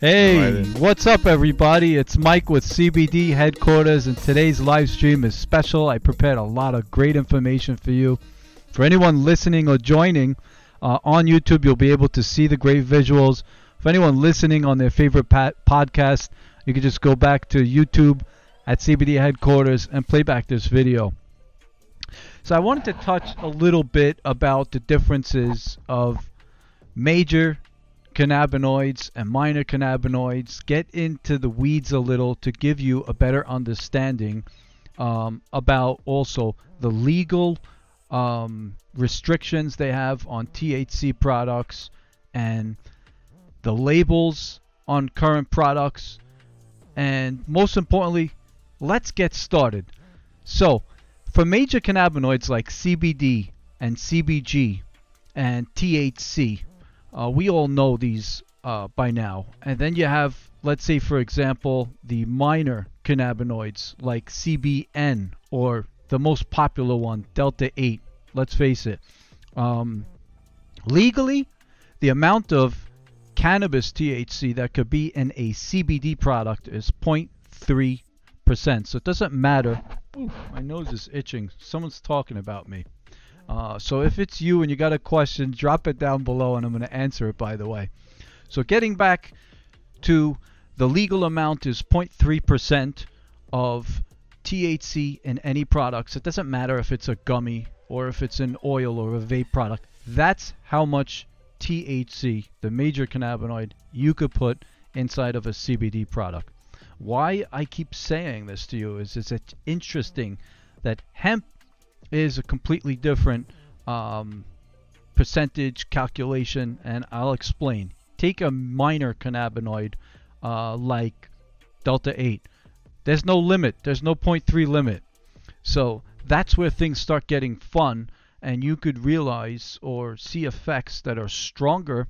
Hey, what's up, everybody? It's Mike with CBD headquarters, and today's live stream is special. I prepared a lot of great information for you. For anyone listening or joining uh, on YouTube, you'll be able to see the great visuals. For anyone listening on their favorite pa- podcast, you can just go back to YouTube at CBD headquarters and play back this video. So, I wanted to touch a little bit about the differences of major cannabinoids and minor cannabinoids, get into the weeds a little to give you a better understanding um, about also the legal um, restrictions they have on THC products and the labels on current products. And most importantly, let's get started. So, for major cannabinoids like CBD and CBG and THC, uh, we all know these uh, by now. And then you have, let's say, for example, the minor cannabinoids like CBN or the most popular one, Delta 8. Let's face it. Um, legally, the amount of cannabis THC that could be in a CBD product is 0.3%. So it doesn't matter. Ooh, my nose is itching. Someone's talking about me. Uh, so if it's you and you got a question, drop it down below and I'm going to answer it, by the way. So getting back to the legal amount is 0.3% of THC in any products. It doesn't matter if it's a gummy or if it's an oil or a vape product. That's how much THC, the major cannabinoid, you could put inside of a CBD product. Why I keep saying this to you is, is it's interesting that hemp is a completely different um, percentage calculation, and I'll explain. Take a minor cannabinoid uh, like Delta 8. There's no limit, there's no 0.3 limit. So that's where things start getting fun, and you could realize or see effects that are stronger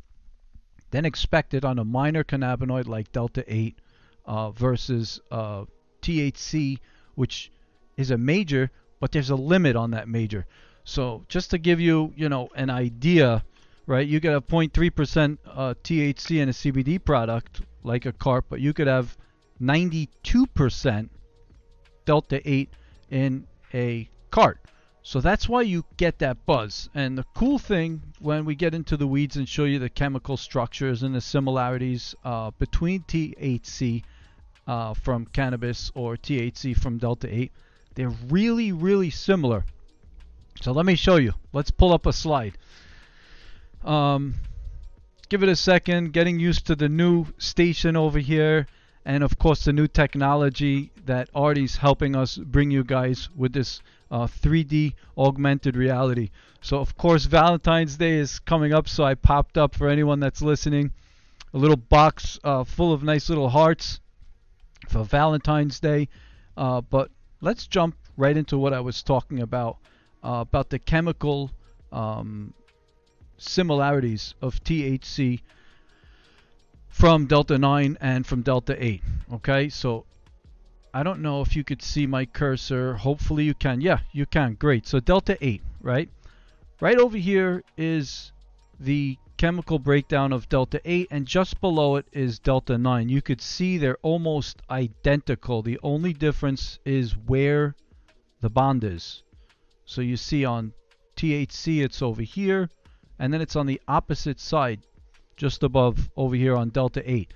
than expected on a minor cannabinoid like Delta 8 uh, versus uh, THC, which is a major, but there's a limit on that major. So just to give you, you know, an idea, right? You could have 0.3% uh, THC in a CBD product like a carp, but you could have 92% delta 8 in a cart. So that's why you get that buzz. And the cool thing when we get into the weeds and show you the chemical structures and the similarities uh, between THC uh, from cannabis or THC from delta 8, they're really, really similar. So let me show you. Let's pull up a slide. Um, give it a second. Getting used to the new station over here, and of course the new technology that Artie's helping us bring you guys with this uh, 3D augmented reality. So of course Valentine's Day is coming up, so I popped up for anyone that's listening a little box uh, full of nice little hearts for Valentine's Day. Uh, but let's jump right into what I was talking about uh, about the chemical um, similarities of THC from Delta 9 and from Delta 8. Okay, so I don't know if you could see my cursor. Hopefully you can. Yeah, you can. Great. So Delta 8, right? Right over here is the chemical breakdown of Delta 8, and just below it is Delta 9. You could see they're almost identical. The only difference is where the bond is. So you see on THC it's over here, and then it's on the opposite side, just above over here on Delta 8.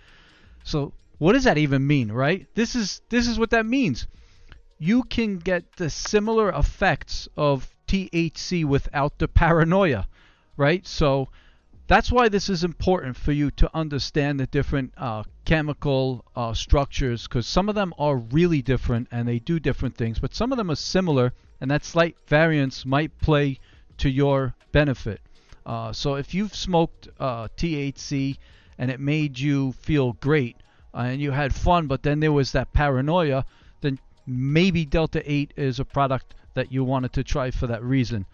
So what does that even mean, right? This is this is what that means. You can get the similar effects of THC without the paranoia, right? So that's why this is important for you to understand the different uh, chemical uh, structures because some of them are really different and they do different things, but some of them are similar, and that slight variance might play to your benefit. Uh, so if you've smoked uh, THC and it made you feel great uh, and you had fun, but then there was that paranoia, then maybe Delta 8 is a product that you wanted to try for that reason.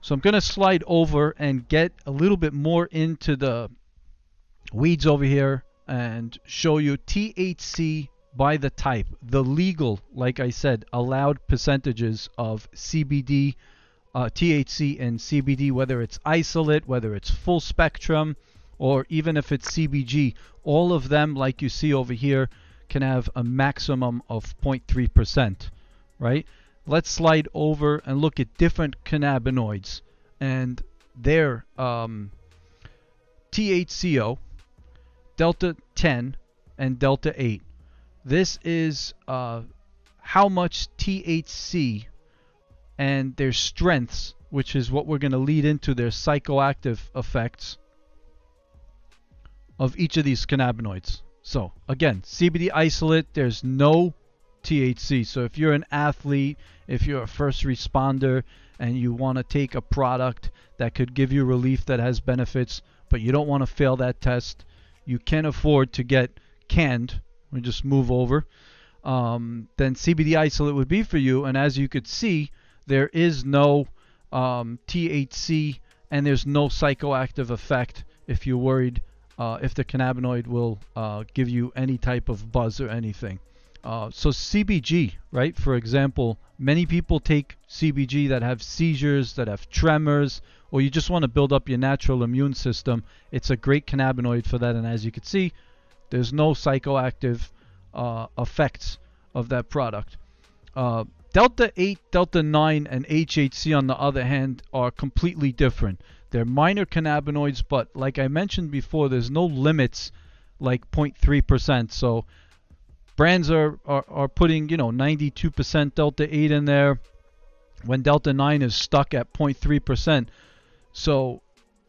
So I'm going to slide over and get a little bit more into the weeds over here and show you THC by the type, the legal, like I said, allowed percentages of CBD, uh, THC and CBD, whether it's isolate, whether it's full spectrum, or even if it's CBG, all of them, like you see over here, can have a maximum of 0.3%, right? Let's slide over and look at different cannabinoids and their um, THCO, Delta 10, and Delta 8. This is uh, how much THC and their strengths, which is what we're going to lead into their psychoactive effects of each of these cannabinoids. So, again, CBD isolate, there's no THC. So, if you're an athlete, if you're a first responder, and you want to take a product that could give you relief that has benefits, but you don't want to fail that test, you can afford to get canned. We just move over. Um, then CBD isolate would be for you. And as you could see, there is no um, THC and there's no psychoactive effect if you're worried uh, if the cannabinoid will uh, give you any type of buzz or anything. Uh, so CBG, right? For example, many people take CBG that have seizures, that have tremors, or you just want to build up your natural immune system. It's a great cannabinoid for that, and as you can see, there's no psychoactive uh, effects of that product. Uh, Delta 8, Delta 9, and HHC, on the other hand, are completely different. They're minor cannabinoids, but like I mentioned before, there's no limits like 0.3%. So brands are, are, are putting, you know, 92% Delta 8 in there when Delta 9 is stuck at 0.3%. So,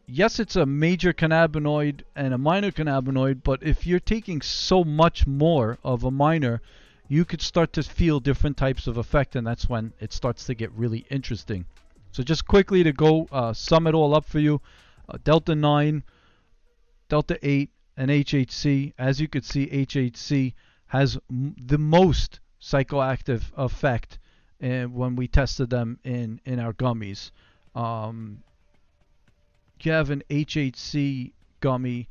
yes, it's a major cannabinoid and a minor cannabinoid, but if you're taking so much more of a minor, you could start to feel different types of effect, and that's when it starts to get really interesting. So just quickly to go uh, sum it all up for you, uh, Delta 9, Delta 8, and HHC. As you could see, HHC has m- the most psychoactive effect uh, when we tested them in, in our gummies. Um, you have an HHC gummy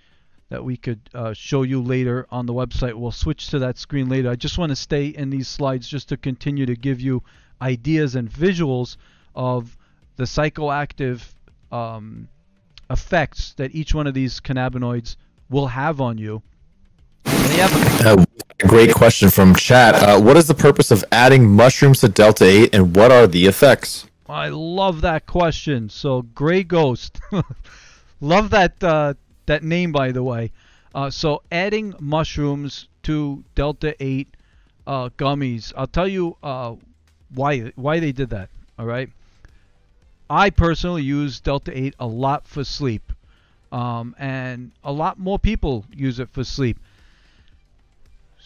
that we could uh, show you later on the website. We'll switch to that screen later. I just want to stay in these slides just to continue to give you ideas and visuals of the psychoactive um, effects that each one of these cannabinoids will have on you. Uh, great question from chat. Uh, what is the purpose of adding mushrooms to Delta 8 and what are the effects? I love that question. So, Gray Ghost. love that uh, that name, by the way. Uh, so, adding mushrooms to Delta 8 uh, gummies. I'll tell you uh, why why they did that. All right. I personally use Delta 8 a lot for sleep, um, and a lot more people use it for sleep.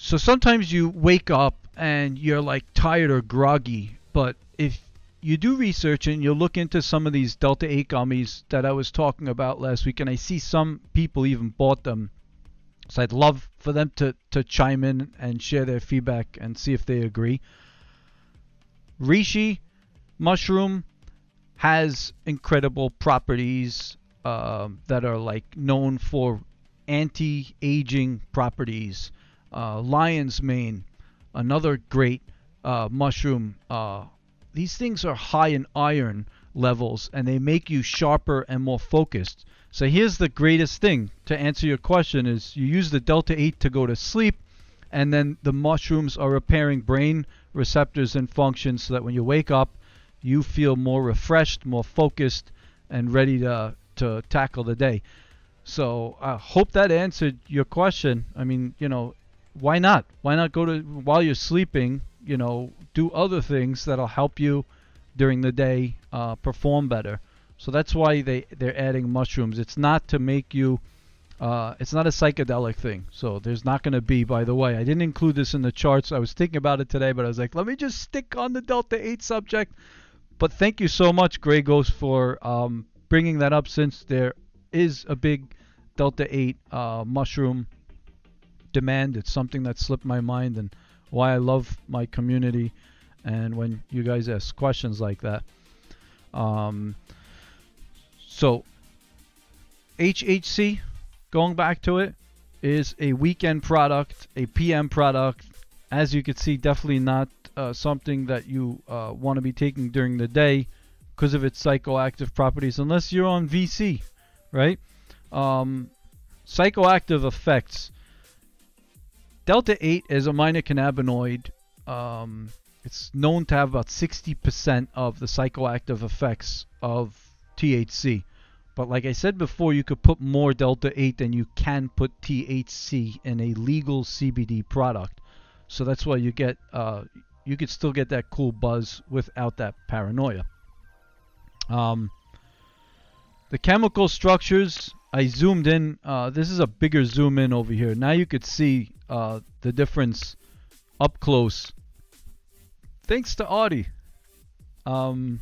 So sometimes you wake up and you're like tired or groggy, but if you do research and you look into some of these Delta 8 gummies that I was talking about last week, and I see some people even bought them. So I'd love for them to, to chime in and share their feedback and see if they agree. Reishi mushroom has incredible properties uh, that are like known for anti-aging properties. Uh, lion's mane, another great uh, mushroom. Uh, these things are high in iron levels and they make you sharper and more focused. So here's the greatest thing to answer your question is you use the delta 8 to go to sleep and then the mushrooms are repairing brain receptors and functions so that when you wake up you feel more refreshed, more focused, and ready to to tackle the day. So I hope that answered your question. I mean, you know, why not? Why not go to while you're sleeping? You know, do other things that'll help you during the day uh, perform better. So that's why they they're adding mushrooms. It's not to make you. Uh, it's not a psychedelic thing. So there's not going to be. By the way, I didn't include this in the charts. I was thinking about it today, but I was like, let me just stick on the delta 8 subject but thank you so much, Grey Ghost, for um, bringing that up since there is a big Delta 8 uh, mushroom demand. It's something that slipped my mind and why I love my community and when you guys ask questions like that. Um, so, HHC, going back to it, is a weekend product, a PM product. As you can see, definitely not uh, something that you uh, want to be taking during the day because of its psychoactive properties, unless you're on VC, right? Um, psychoactive effects. Delta 8 is a minor cannabinoid. Um, it's known to have about 60% of the psychoactive effects of THC. But like I said before, you could put more Delta 8 than you can put THC in a legal CBD product. So that's why you get uh, you could still get that cool buzz without that paranoia. Um, the chemical structures, I zoomed in. Uh, this is a bigger zoom in over here. Now you could see uh, the difference up close. Thanks to Audie. Um,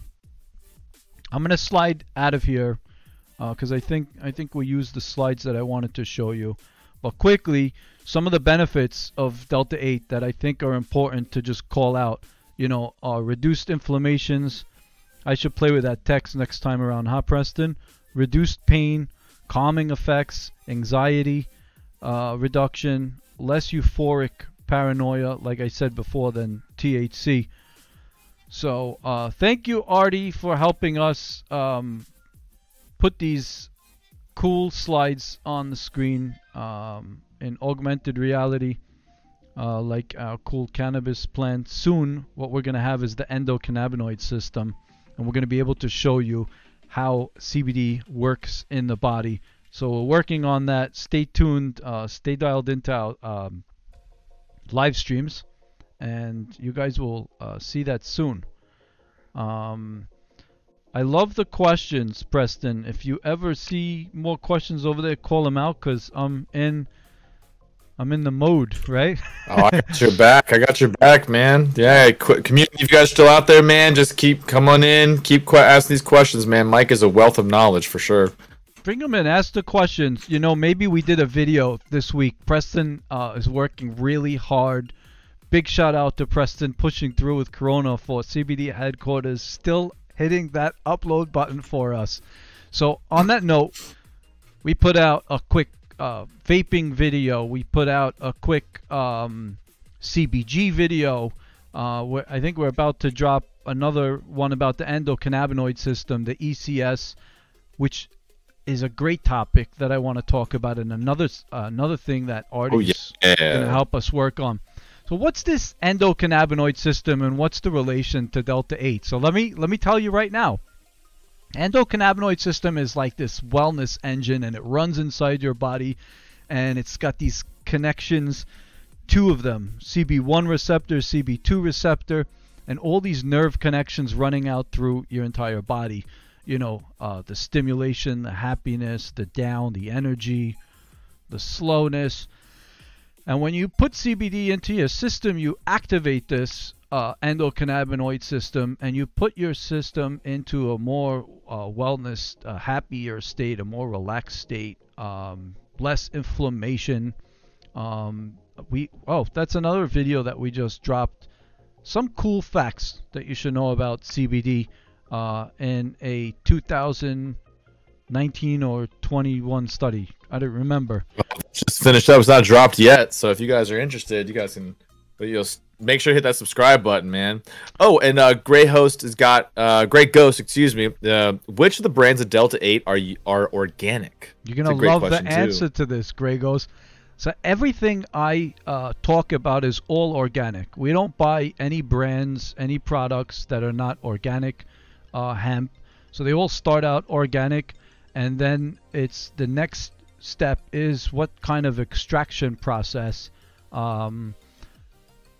I'm gonna slide out of here because uh, I think I think we used the slides that I wanted to show you. But quickly, some of the benefits of Delta 8 that I think are important to just call out. You know, are reduced inflammations. I should play with that text next time around, huh, Preston? Reduced pain, calming effects, anxiety uh, reduction, less euphoric paranoia, like I said before, than THC. So, uh, thank you, Artie, for helping us um, put these cool slides on the screen um, in augmented reality, uh, like our cool cannabis plant. Soon, what we're going to have is the endocannabinoid system, and we're going to be able to show you how CBD works in the body. So we're working on that. Stay tuned. Uh, stay dialed into our um, live streams, and you guys will uh, see that soon. Um, I love the questions, Preston. If you ever see more questions over there, call them out because I'm in. I'm in the mode, right? oh, I got your back. I got your back, man. Yeah, qu- community, if you guys still out there, man, just keep come on in, keep qu- asking these questions, man. Mike is a wealth of knowledge for sure. Bring them in, ask the questions. You know, maybe we did a video this week. Preston uh, is working really hard. Big shout out to Preston pushing through with Corona for CBD headquarters. Still hitting that upload button for us. So on that note, we put out a quick uh, vaping video. We put out a quick um, CBG video. Uh, I think we're about to drop another one about the endocannabinoid system, the ECS, which is a great topic that I want to talk about, and another uh, another thing that Artie's oh, yeah. going to help us work on. So what's this endocannabinoid system and what's the relation to delta 8? So let me let me tell you right now. Endocannabinoid system is like this wellness engine and it runs inside your body and it's got these connections two of them CB1 receptor, CB2 receptor and all these nerve connections running out through your entire body. You know, uh, the stimulation, the happiness, the down, the energy, the slowness and when you put CBD into your system, you activate this uh, endocannabinoid system and you put your system into a more wellness, uh, happier state, a more relaxed state, um, less inflammation. Um, we oh, that's another video that we just dropped. Some cool facts that you should know about CBD uh, in a 2019 or 21 study. I don't remember just finished up. It's not dropped yet, so if you guys are interested, you guys can. But you'll make sure to hit that subscribe button, man. Oh, and uh, Gray Host has got uh, Great Ghost, excuse me. Uh, which of the brands of Delta Eight are are organic? You're gonna love the answer too. to this, Gray Ghost. So everything I uh, talk about is all organic. We don't buy any brands, any products that are not organic uh, hemp. So they all start out organic, and then it's the next step is what kind of extraction process um,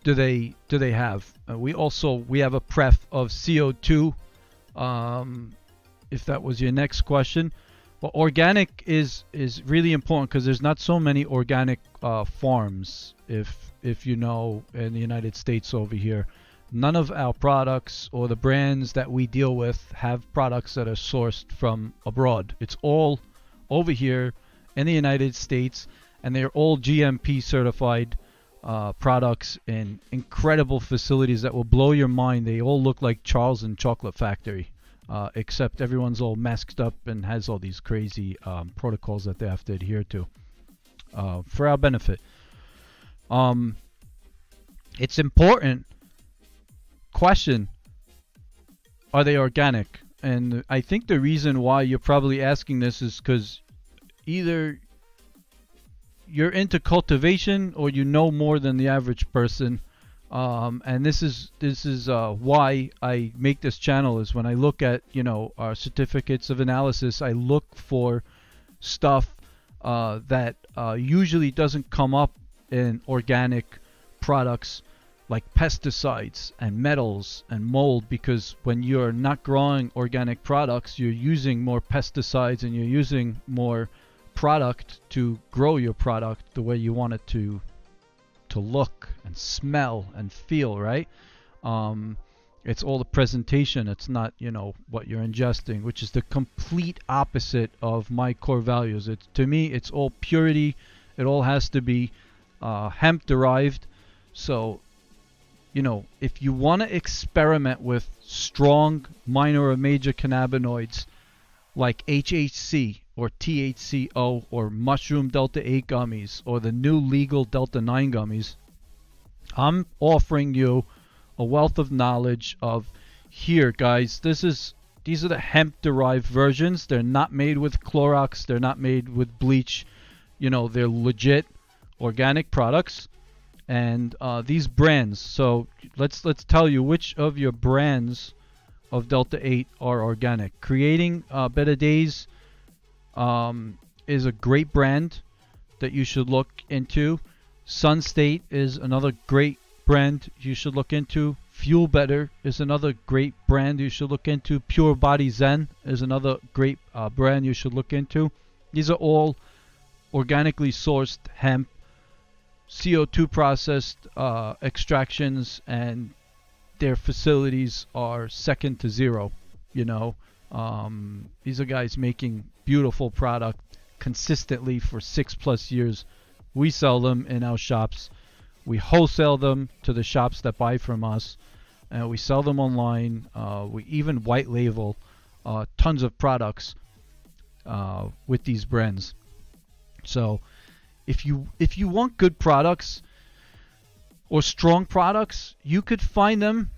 do they do they have? Uh, we also we have a pref of CO2. Um, if that was your next question, well, organic is is really important because there's not so many organic uh, farms. If if you know in the United States over here, none of our products or the brands that we deal with have products that are sourced from abroad. It's all over here in the United States, and they're all GMP certified uh, products and incredible facilities that will blow your mind. They all look like Charles and Chocolate Factory, uh, except everyone's all masked up and has all these crazy um, protocols that they have to adhere to uh, for our benefit. Um, it's important. Question: Are they organic? And I think the reason why you're probably asking this is because either you're into cultivation or you know more than the average person. Um, and this is this is uh, why I make this channel is when I look at you know our certificates of analysis, I look for stuff uh, that uh, usually doesn't come up in organic products like pesticides and metals and mold because when you're not growing organic products, you're using more pesticides and you're using more product to grow your product the way you want it to to look and smell and feel, right? Um, it's all the presentation. It's not, you know, what you're ingesting, which is the complete opposite of my core values. It's to me, it's all purity. It all has to be uh, hemp derived. So, you know, if you want to experiment with strong minor or major cannabinoids like HHC or THCO or mushroom delta 8 gummies or the new legal delta 9 gummies, I'm offering you a wealth of knowledge of here guys, this is these are the hemp derived versions. They're not made with Clorox, they're not made with bleach. You know, they're legit organic products and uh, these brands. So let's let's tell you which of your brands of Delta 8 are organic. Creating uh, Better Days um, is a great brand that you should look into. Sun State is another great brand you should look into. Fuel Better is another great brand you should look into. Pure Body Zen is another great uh, brand you should look into. These are all organically sourced hemp, CO2 processed uh, extractions, and their facilities are second to zero. You know, um, these are guys making beautiful product consistently for six plus years. We sell them in our shops. We wholesale them to the shops that buy from us. And we sell them online. Uh, we even white label uh, tons of products uh, with these brands. So if you if you want good products or strong products, you could find them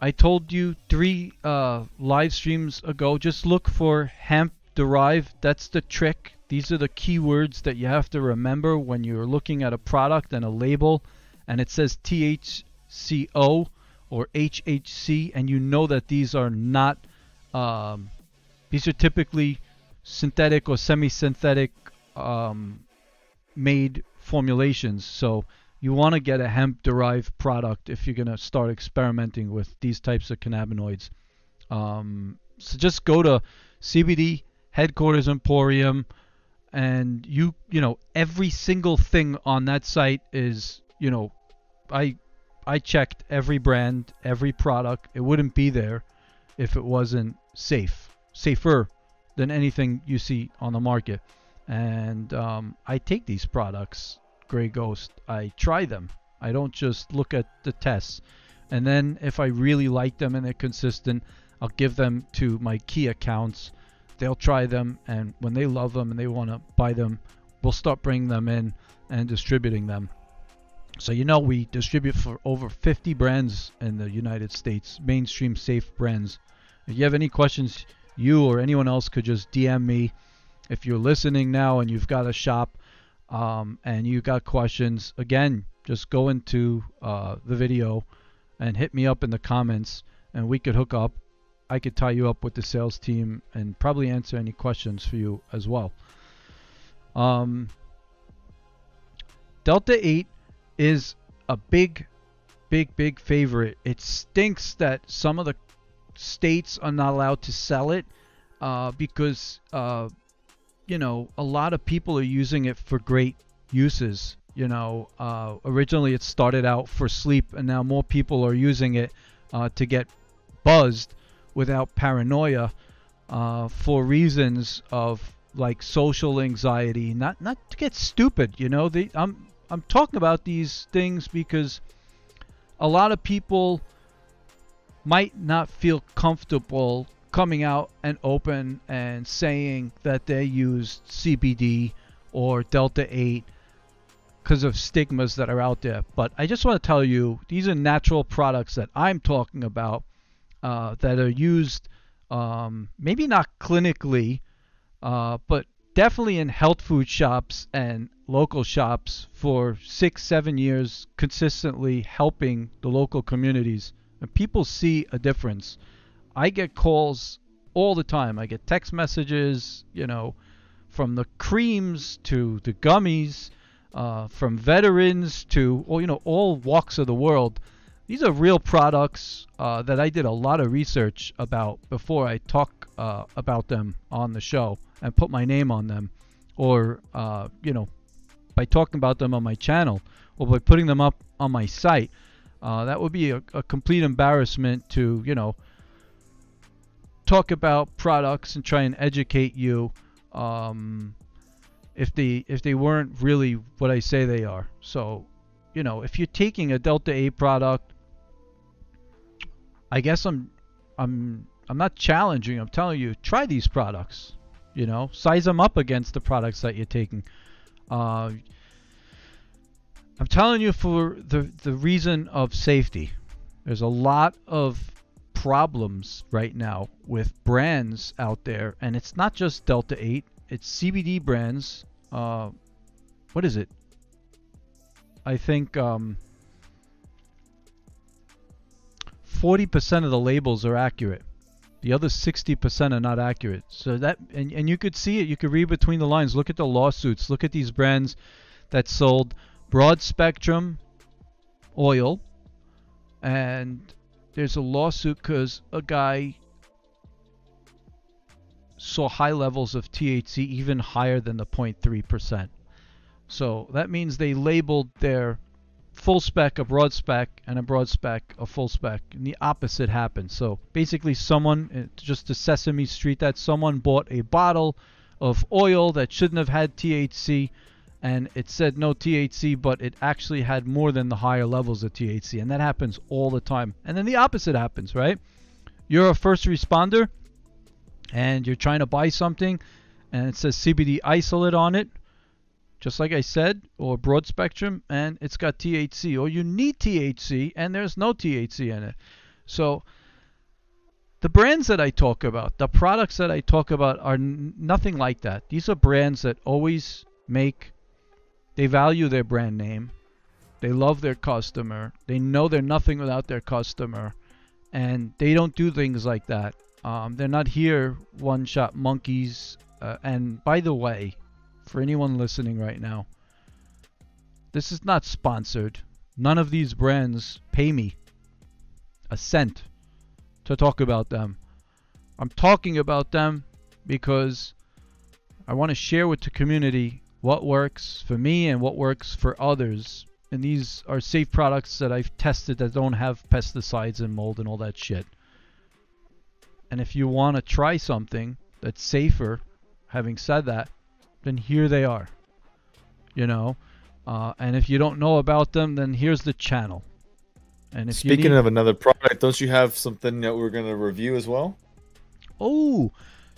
I told you three uh, live streams ago, just look for hemp derived. That's the trick. These are the keywords that you have to remember when you're looking at a product and a label and it says THCO or HHC and you know that these are not um, these are typically synthetic or semi-synthetic um, made formulations. So you want to get a hemp derived product if you're going to start experimenting with these types of cannabinoids. Um, so just go to CBD headquarters Emporium and you you know every single thing on that site is you know I I checked every brand, every product. It wouldn't be there if it wasn't safe, safer than anything you see on the market. And um, I take these products Grey Ghost, I try them. I don't just look at the tests. And then if I really like them and they're consistent, I'll give them to my key accounts. They'll try them, and when they love them and they want to buy them, we'll start bringing them in and distributing them. So you know we distribute for over 50 brands in the United States, mainstream safe brands. If you have any questions, you or anyone else could just DM me. If you're listening now and you've got a shop, um, and you got questions, again, just go into uh, the video and hit me up in the comments, and we could hook up. I could tie you up with the sales team and probably answer any questions for you as well. Um, Delta 8 is a big, big, big favorite. It stinks that some of the states are not allowed to sell it uh, because uh, you know, a lot of people are using it for great uses. You know, uh, originally it started out for sleep, and now more people are using it uh, to get buzzed without paranoia uh, for reasons of like social anxiety, not not to get stupid. You know, the, I'm I'm talking about these things because a lot of people might not feel comfortable coming out and open and saying that they used CBD or Delta 8 because of stigmas that are out there. But I just want to tell you, these are natural products that I'm talking about uh, that are used, um, maybe not clinically, uh, but definitely in health food shops and local shops for six, seven years, consistently helping the local communities, and people see a difference. I get calls all the time. I get text messages, you know, from the creams to the gummies, uh, from veterans to, well, you know, all walks of the world. These are real products uh, that I did a lot of research about before I talk uh, about them on the show and put my name on them, or uh, you know, by talking about them on my channel or by putting them up on my site. Uh, that would be a, a complete embarrassment to you know talk about products and try and educate you um, if they if they weren't really what I say they are. So, you know, if you're taking a Delta 8 product, I guess I'm I'm I'm not challenging. I'm telling you, try these products. You know, size them up against the products that you're taking. Uh, I'm telling you for the the reason of safety. There's a lot of problems right now with brands out there, and it's not just Delta 8. It's CBD brands. Uh, what is it? I think um, 40% of the labels are accurate. The other 60% are not accurate. So that and, and you could see it. You could read between the lines. Look at the lawsuits. Look at these brands that sold broad spectrum oil and there's a lawsuit because a guy saw high levels of THC even higher than the 0.3%. So that means they labeled their full spec a broad spec and a broad spec a full spec and the opposite happened. So basically someone uh, just to Sesame Street that someone bought a bottle of oil that shouldn't have had THC and it said no THC, but it actually had more than the higher levels of THC, and that happens all the time. And then the opposite happens, right? You're a first responder, and you're trying to buy something, and it says CBD isolate on it, just like I said, or broad spectrum, and it's got THC, or you need THC, and there's no THC in it. So the brands that I talk about, the products that I talk about, are n- nothing like that. These are brands that always make they value their brand name. They love their customer. They know they're nothing without their customer. And they don't do things like that. Um, they're not here one shot monkeys. Uh, and by the way, for anyone listening right now, this is not sponsored. None of these brands pay me a cent to talk about them. I'm talking about them because I want to share with the community what works for me and what works for others. And these are safe products that I've tested that don't have pesticides and mold and all that shit. And if you want to try something that's safer, having said that, then here they are. You know, uh, and if you don't know about them, then here's the channel. And if speaking need... of another product, don't you have something that we're gonna review as well? Oh,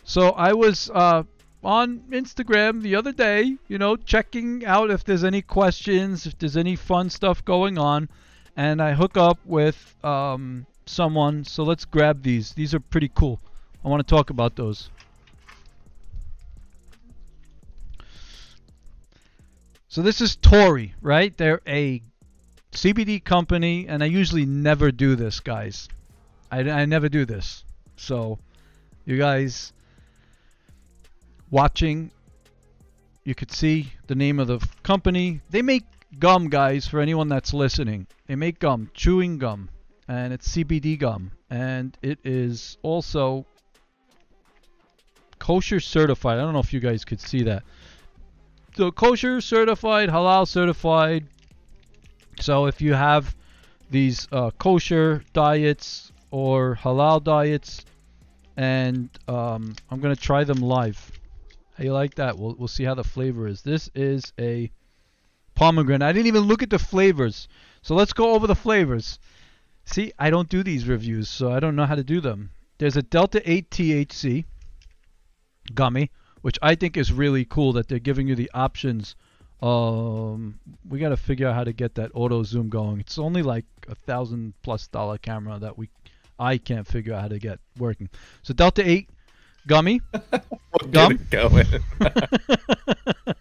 so I was uh, on Instagram the other day, you know, checking out if there's any questions, if there's any fun stuff going on, and I hook up with um, someone. So let's grab these. These are pretty cool. I want to talk about those. So this is Torii, right? They're a CBD company, and I usually never do this, guys. I, I never do this. So, you guys watching, you could see the name of the company. They make gum, guys, for anyone that's listening. They make gum, chewing gum, and it's CBD gum. And it is also kosher certified. I don't know if you guys could see that. So kosher certified, halal certified. So if you have these uh, kosher diets or halal diets, and um, I'm gonna try them live. How you like that? We'll, we'll see how the flavor is. This is a pomegranate. I didn't even look at the flavors. So let's go over the flavors. See, I don't do these reviews, so I don't know how to do them. There's a Delta 8 THC gummy, which I think is really cool that they're giving you the options. Um, we got to figure out how to get that auto zoom going. It's only like a thousand plus dollar camera that we I can't figure out how to get working. So Delta 8 gummy. gum. Going.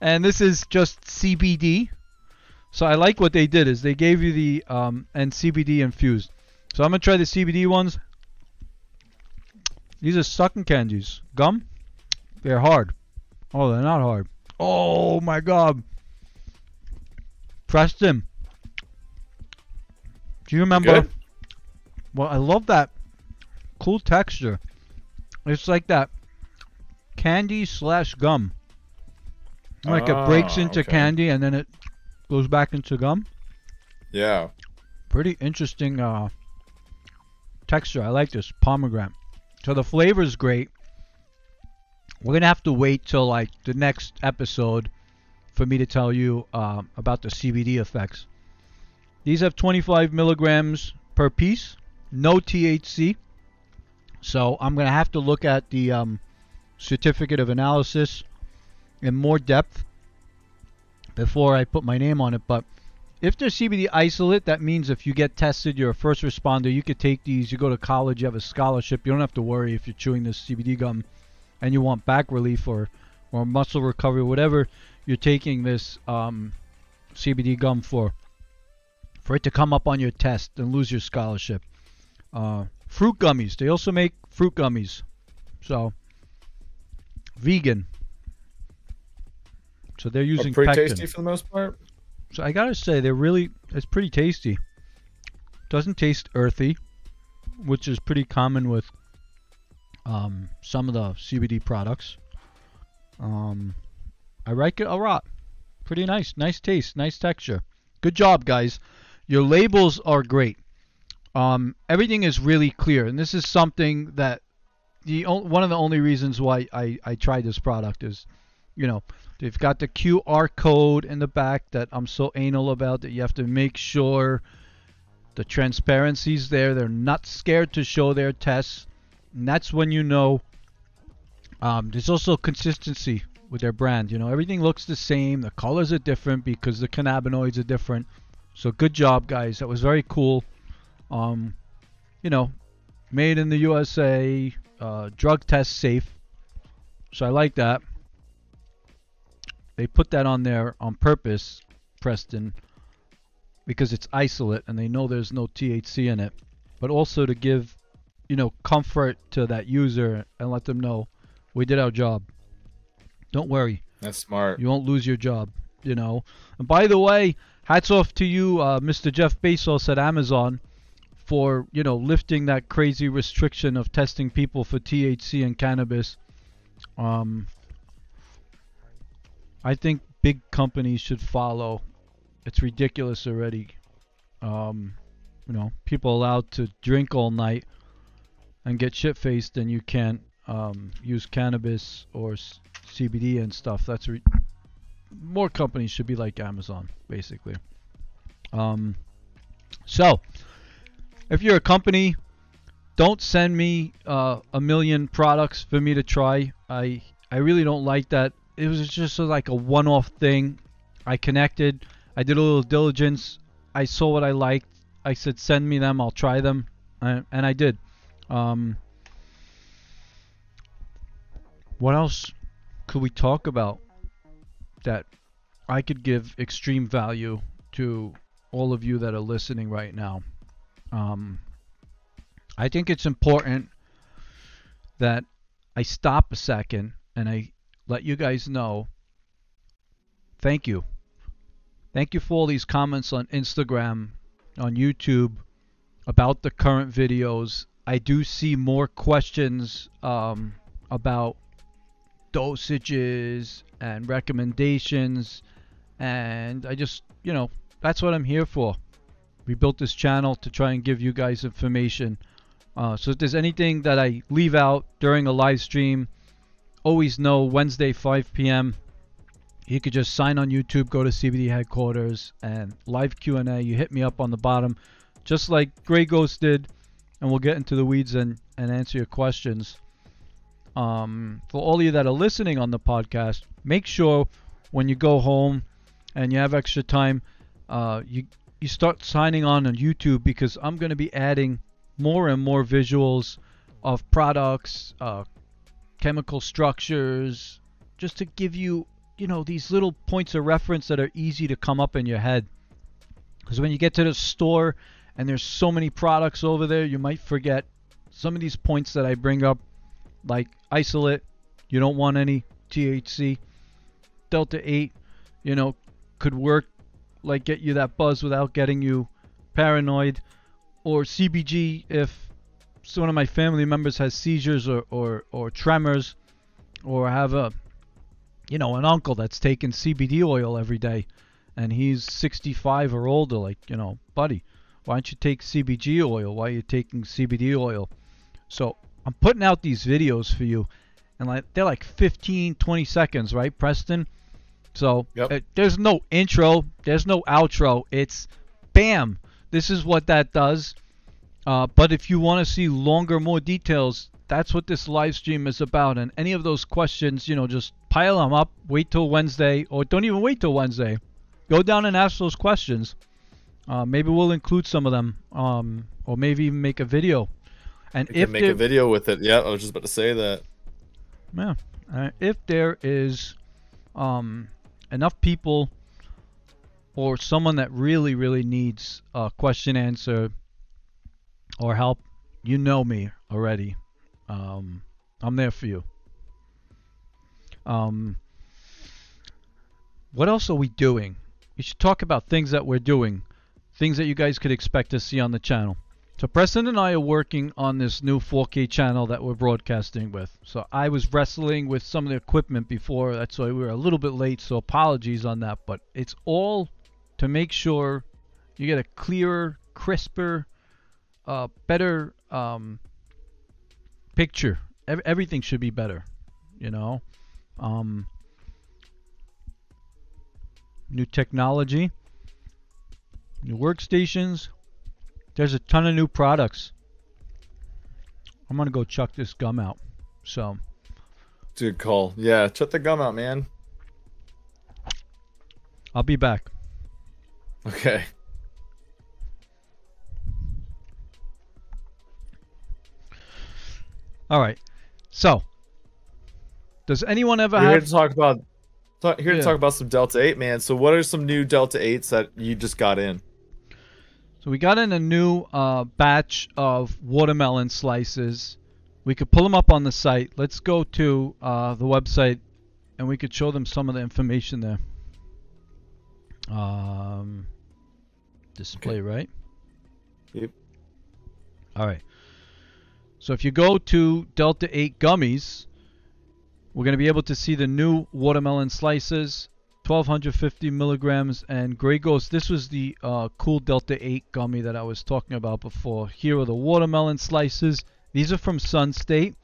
and this is just CBD. So I like what they did is they gave you the um, and CBD infused. So I'm gonna try the CBD ones. These are sucking candies. Gum. They're hard. Oh, they're not hard. Oh my god. Preston. Do you remember? Good? Well, I love that cool texture. It's like that candy slash gum. Like it breaks Ah, into okay. candy and then it goes back into gum. Yeah. Pretty interesting uh, texture. I like this pomegranate. So the flavor is great. We're gonna have to wait till like the next episode for me to tell you um, about the CBD effects. These have 25 milligrams per piece, no THC. So I'm gonna have to look at the um, certificate of analysis in more depth before I put my name on it. But if they're CBD isolate, that means if you get tested, you're a first responder, you could take these. You go to college, you have a scholarship. You don't have to worry if you're chewing this CBD gum and you want back relief or, or muscle recovery, whatever you're taking this um, CBD gum for. For it to come up on your test and lose your scholarship. Uh, fruit gummies. They also make fruit gummies. So, vegan. So they're Are using pretty pectin. tasty for the most part. So I gotta say, they're really, it's pretty tasty. Doesn't taste earthy, which is pretty common with um, some of the CBD products. Um, I like it a lot. Pretty nice, nice taste, nice texture. Good job, guys. Your labels are great. Um, everything is really clear, and this is something that the one of the only reasons why I, I tried this product is, you know, they've got the QR code in the back that I'm so anal about that you have to make sure the transparency's there. They're not scared to show their tests, and that's when you know. Um, there's also consistency with their brand. You know, everything looks the same. The colors are different because the cannabinoids are different. So good job, guys. That was very cool. Um, you know, made in the USA, uh, drug test safe. So I like that. They put that on there on purpose, Preston, because it's isolate and they know there's no THC in it, but also to give, you know, comfort to that user and let them know we did our job. Don't worry, That's smart. you won't lose your job, you know. And by the way, hats off to you, uh, Mr. Jeff Bezos at Amazon, for you know lifting that crazy restriction of testing people for THC and cannabis. Um, I think big companies should follow. It's ridiculous already. Um, you know, people allowed to drink all night and get shit faced, and you can't um, use cannabis or CBD and stuff. That's re- more companies should be like Amazon, basically. Um, so, if you're a company, don't send me uh, a million products for me to try. I I really don't like that. It was just like a one-off thing. I connected. I did a little diligence. I saw what I liked. I said, send me them. I'll try them, and, and I did. Um, what else could we talk about that I could give extreme value to all of you that are listening right now? Um, I think it's important that I stop a second and I let you guys know. Thank you. Thank you for all these comments on Instagram, on YouTube about the current videos. I do see more questions um, about dosages and recommendations, and I just, you know, that's what I'm here for. We built this channel to try and give you guys information. Uh, so if there's anything that I leave out during a live stream, always know Wednesday 5 p.m. You could just sign on YouTube, go to CBD headquarters, and live Q&A. You hit me up on the bottom, just like Grey Ghost did, and we'll get into the weeds and, and answer your questions. Um, for all of you that are listening on the podcast, make sure when you go home and you have extra time, uh, you you start signing on on YouTube because I'm going to be adding more and more visuals of products, uh, chemical structures, just to give you you know, these little points of reference that are easy to come up in your head. Because when you get to the store and there's so many products over there, you might forget some of these points that I bring up, like isolate, you don't want any THC. Delta 8, you know, could work like get you that buzz without getting you paranoid. Or CBG if one of my family members has seizures or, or, or tremors or have a you know an uncle that's taking CBD oil every day and he's 65 or older like you know buddy why don't you take CBG oil? Why are you taking CBD oil? So I'm putting out these videos for you and like they're like 15 20 seconds right Preston so Yep. uh, there's no intro there's no outro it's bam this is what that does uh, but if you want to see longer, more details, that's what this live stream is about. And any of those questions, you know, just pile them up. Wait till Wednesday, or don't even wait till Wednesday. Go down and ask those questions. Uh, maybe we'll include some of them, um, or maybe even make a video. And You if can make a video with it. Yeah, I was just about to say that. yeah, uh, if there is um, enough people or someone that really, really needs a question answer or help, you know me already. Um, I'm there for you. Um, what else are we doing? We should talk about things that we're doing, things that you guys could expect to see on the channel. So Preston and I are working on this new 4K channel that we're broadcasting with. So I was wrestling with some of the equipment before, that's why we were a little bit late. So apologies on that, but it's all to make sure you get a clearer, crisper, uh, better um, picture. Ev- everything should be better, you know. Um, new technology, new workstations. There's a ton of new products. I'm gonna go chuck this gum out. So dude, call. Yeah, chuck the gum out, man. I'll be back. Okay. All right. So, does anyone ever We're here have? to talk about talk, here Yeah. to talk about some Delta 8, man. So what are some new Delta 8s that you just got in? So we got in a new uh, batch of watermelon slices. We could pull them up on the site. Let's go to uh, the website, and we could show them some of the information there. Um, display, right? Yep. All right. So if you go to Delta 8 gummies, we're going to be able to see the new watermelon slices, 1250 milligrams, and Grey Ghost. This was the uh, cool Delta 8 gummy that I was talking about before. Here are the watermelon slices. These are from Sun State.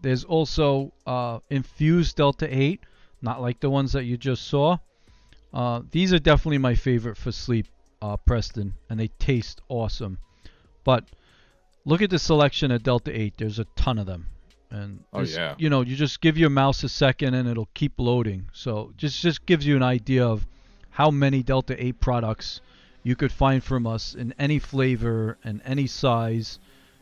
There's also uh, infused Delta 8, not like the ones that you just saw. Uh, these are definitely my favorite for sleep, uh, Preston, and they taste awesome. But look at the selection of Delta 8. There's a ton of them. And Oh, this- yeah. you know, you just give your mouse a second and it'll keep loading. So just just gives you an idea of how many Delta 8 products you could find from us in any flavor and any size.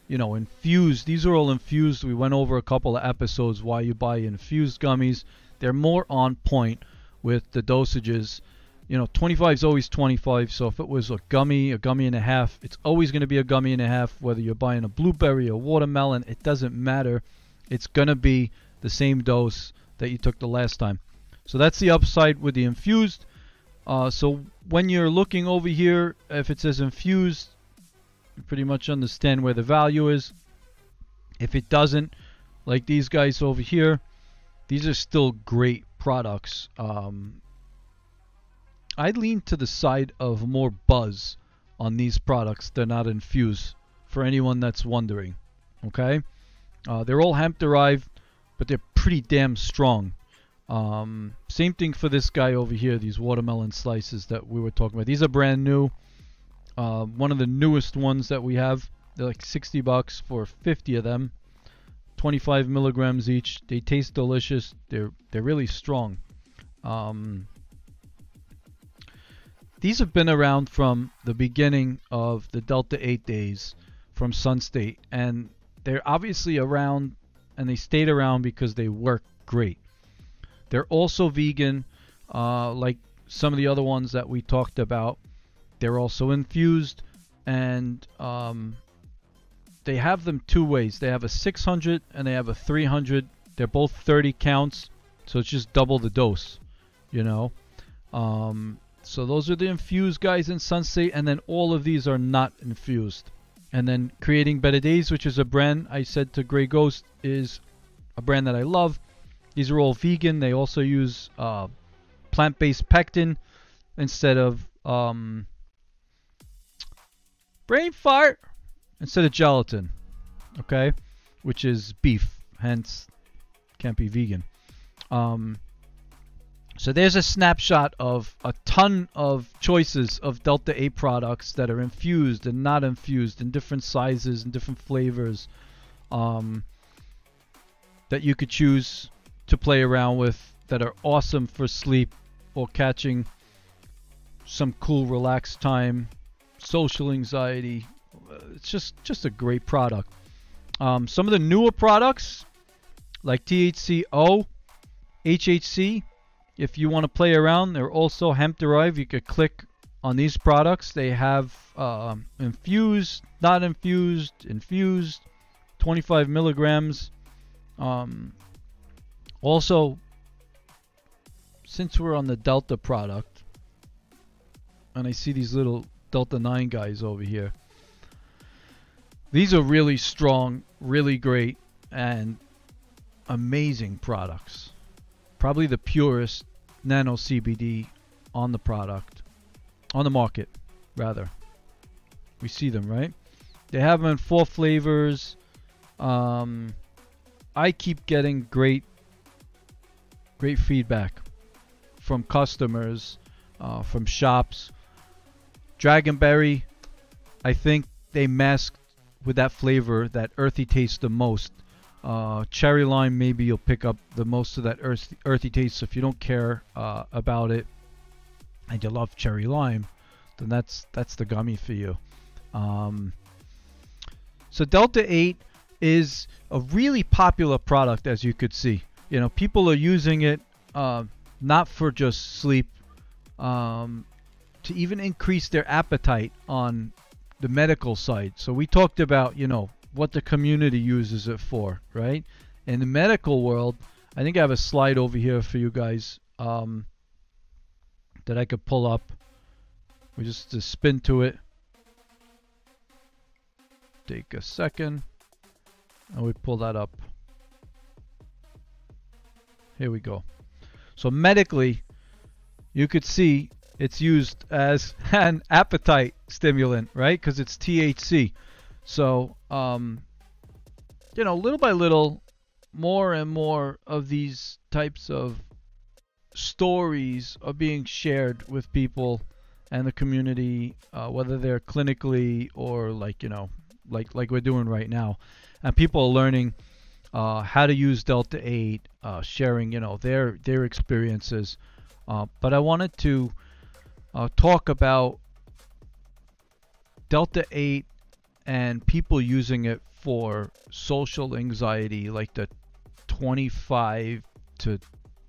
You know, infused. These are all infused. We went over a couple of episodes why you buy infused gummies. They're more on point with the dosages. You know, 25 is always 25. So if it was a gummy, a gummy and a half, it's always going to be a gummy and a half. Whether you're buying a blueberry or watermelon, it doesn't matter. It's going to be the same dose that you took the last time. So that's the upside with the infused. Uh, so when you're looking over here, if it says infused, you pretty much understand where the value is. If it doesn't, like these guys over here, these are still great products. Um, I lean to the side of more buzz on these products. They're not infused. For anyone that's wondering, okay, uh, they're all hemp derived, but they're pretty damn strong. Um, same thing for this guy over here. These watermelon slices that we were talking about. These are brand new. Uh, one of the newest ones that we have. They're like 60 bucks for 50 of them. 25 milligrams each. They taste delicious. They're they're really strong. Um, these have been around from the beginning of the Delta 8 days from Sun State, and they're obviously around, and they stayed around because they work great. They're also vegan. uh, like some of the other ones that we talked about. They're also infused, and um, they have them two ways. They have a 600 and they have a 300. They're both 30 counts, so it's just double the dose, you know. Um, so those are the infused guys in Sensei, and then all of these are not infused. And then Creating Better Days, which is a brand I said to Grey Ghost is a brand that I love. These are all vegan. They also use uh, plant-based pectin instead of um, brain fart instead of gelatin. Okay, which is beef, hence can't be vegan. Um, so there's a snapshot of a ton of choices of Delta 8 products that are infused and not infused in different sizes and different flavors um, that you could choose to play around with that are awesome for sleep or catching some cool relaxed time, social anxiety. It's just just a great product. Um, some of the newer products like THCO, HHC, if you want to play around, they're also hemp derived. You could click on these products. They have uh, infused, not infused, infused, 25 milligrams. Um, also, since we're on the Delta product, and I see these little Delta 9 guys over here, these are really strong, really great, and amazing products. Probably the purest nano CBD on the product, on the market, rather. We see them, right? They have them in four flavors. Um, I keep getting great, great feedback from customers, uh, from shops. Dragonberry, I think they masked with that flavor, that earthy taste the most. Uh, cherry lime, maybe you'll pick up the most of that earthy, earthy taste. So if you don't care uh, about it and you love cherry lime, then that's that's the gummy for you. Um, so Delta 8 is a really popular product, as you could see. You know, people are using it uh, not for just sleep, um, to even increase their appetite on the medical side. So we talked about, you know, what the community uses it for, right? In the medical world, I think I have a slide over here for you guys um, that I could pull up. We just to spin to it. Take a second. And we pull that up. Here we go. So medically, you could see it's used as an appetite stimulant, right? Because it's THC. So, um, you know, little by little, more and more of these types of stories are being shared with people and the community, uh, whether they're clinically or like you know, like like we're doing right now, and people are learning uh, how to use Delta 8, uh, sharing you know their their experiences. Uh, but I wanted to uh, talk about Delta 8 and people using it for social anxiety, like the 25 to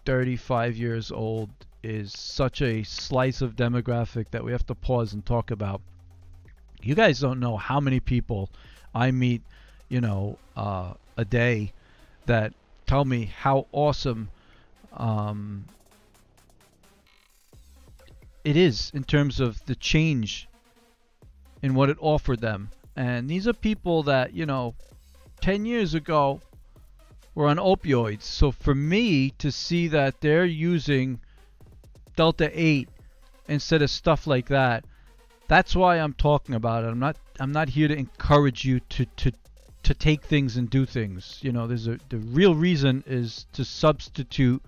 35 years old, is such a slice of demographic that we have to pause and talk about. You guys don't know how many people I meet, you know, uh, a day that tell me how awesome um, it is in terms of the change in what it offered them and these are people that, you know, 10 years ago were on opioids. So for me to see that they're using Delta 8 instead of stuff like that, that's why I'm talking about it. I'm not I'm not here to encourage you to to to take things and do things. You know, there's a the real reason is to substitute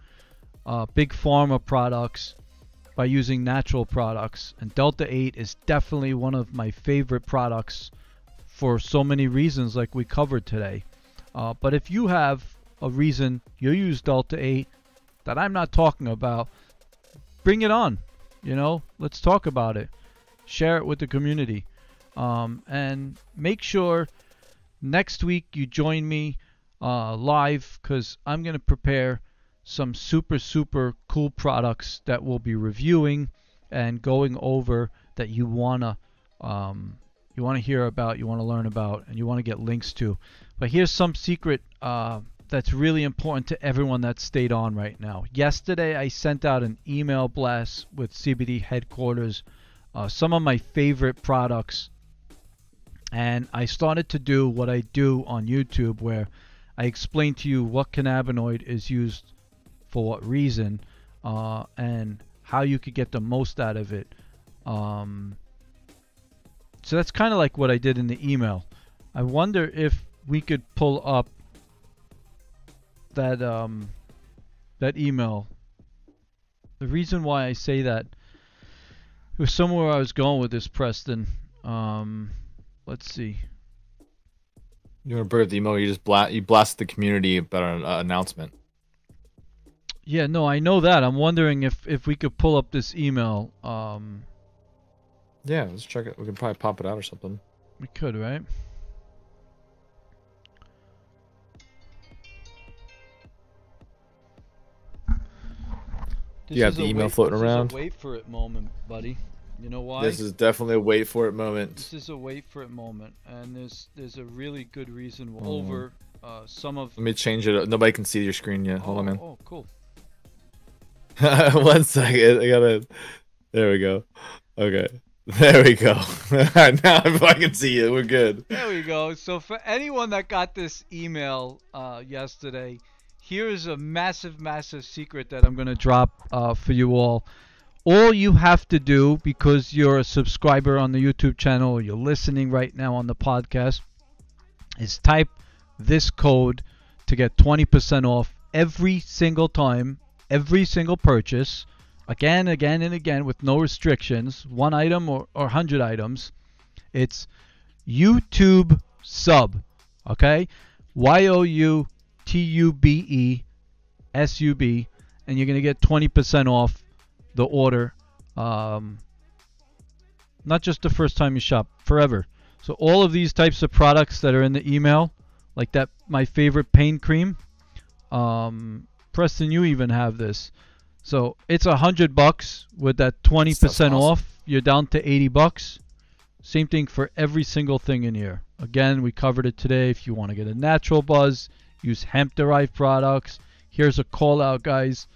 uh, big pharma products by using natural products, and Delta 8 is definitely one of my favorite products for so many reasons like we covered today. Uh, but if you have a reason you use Delta 8 that I'm not talking about, bring it on. You know, let's talk about it. Share it with the community. Um, and make sure next week you join me uh, live because I'm going to prepare some super, super cool products that we'll be reviewing and going over that you wanna um, you want to hear about, you want to learn about, and you want to get links to. But here's some secret uh, that's really important to everyone that stayed on right now. Yesterday, I sent out an email blast with CBD headquarters, uh, some of my favorite products, and I started to do what I do on YouTube, where I explain to you what cannabinoid is used for what reason, uh, and how you could get the most out of it. Um, so that's kind of like what I did in the email. I wonder if we could pull up that um, that email. The reason why I say that it was somewhere I was going with this, Preston. Um, let's see. You want to bring up the email? You just blast you blast the community about an uh, announcement. Yeah, no, I know that. I'm wondering if if we could pull up this email. Um, yeah, let's check it. We can probably pop it out or something. We could, right? This you have the email wait, floating around. wait for it moment, buddy. You know why? This is definitely a wait for it moment. This is a wait for it moment, and there's there's a really good reason mm. over uh, some of. Let me change it. Nobody can see your screen yet. Hold oh, on, man. Oh, cool. One second. I gotta. There we go. Okay. There we go. now I can see you. We're good. There we go. So for anyone that got this email uh, yesterday, here is a massive, massive secret that I'm going to drop uh, for you all. All you have to do, because you're a subscriber on the YouTube channel or you're listening right now on the podcast, is type this code to get 20% off every single time, every single purchase again, again, and again with no restrictions, one item or, or 100 items. It's YouTube sub, okay? Y O U T U B E S U B, and you're going to get 20% off the order. Um, not just the first time you shop, forever. So all of these types of products that are in the email, like that, my favorite pain cream. Um, Preston, you even have this. So it's a hundred bucks with that twenty percent awesome. off. You're down to eighty bucks. Same thing for every single thing in here. Again, we covered it today. If you want to get a natural buzz, use hemp-derived products. Here's a call out, guys.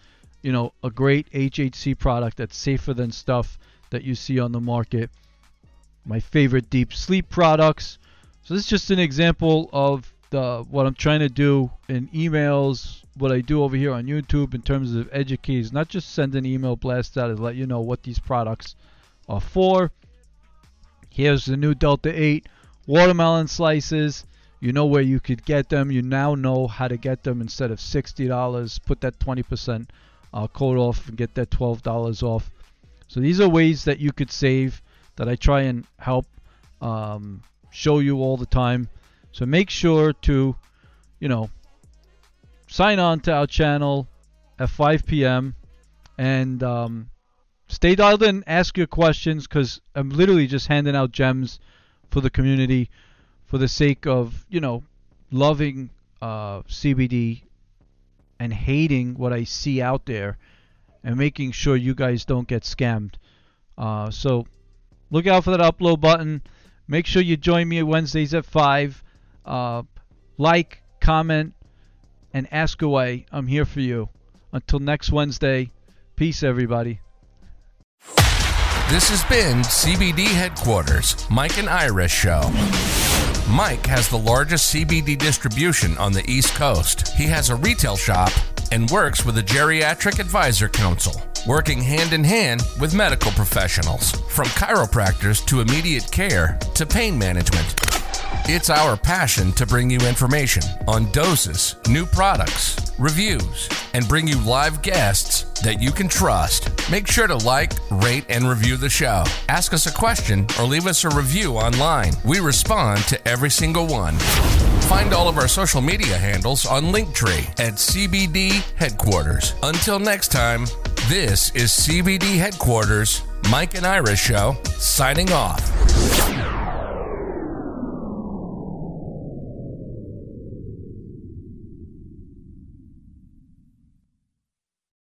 You know, a great HHC product that's safer than stuff that you see on the market. My favorite deep sleep products. So this is just an example of the what I'm trying to do in emails, what I do over here on YouTube in terms of educate is not just send an email blast out and let you know what these products are for. Here's the new Delta 8 watermelon slices. You know where you could get them. You now know how to get them instead of $60. Put that 20% uh, code off and get that $12 off. So these are ways that you could save that I try and help um, show you all the time. So make sure to, you know, sign on to our channel at 5 p.m. and um, stay dialed in. Ask your questions because I'm literally just handing out gems for the community for the sake of you know loving uh, CBD and hating what I see out there and making sure you guys don't get scammed. Uh, so look out for that upload button. Make sure you join me Wednesdays at 5. Uh, like, comment, and ask away. I'm here for you. Until next Wednesday, peace, everybody. This has been CBD Headquarters, Mike and Iris Show. Mike has the largest CBD distribution on the East Coast. He has a retail shop and works with the Geriatric Advisor Council, working hand in hand with medical professionals, from chiropractors to immediate care to pain management. It's our passion to bring you information on doses, new products, reviews, and bring you live guests that you can trust. Make sure to like, rate, and review the show. Ask us a question or leave us a review online. We respond to every single one. Find all of our social media handles on Linktree at CBD Headquarters. Until next time, this is CBD Headquarters, Mike and Iris Show, signing off.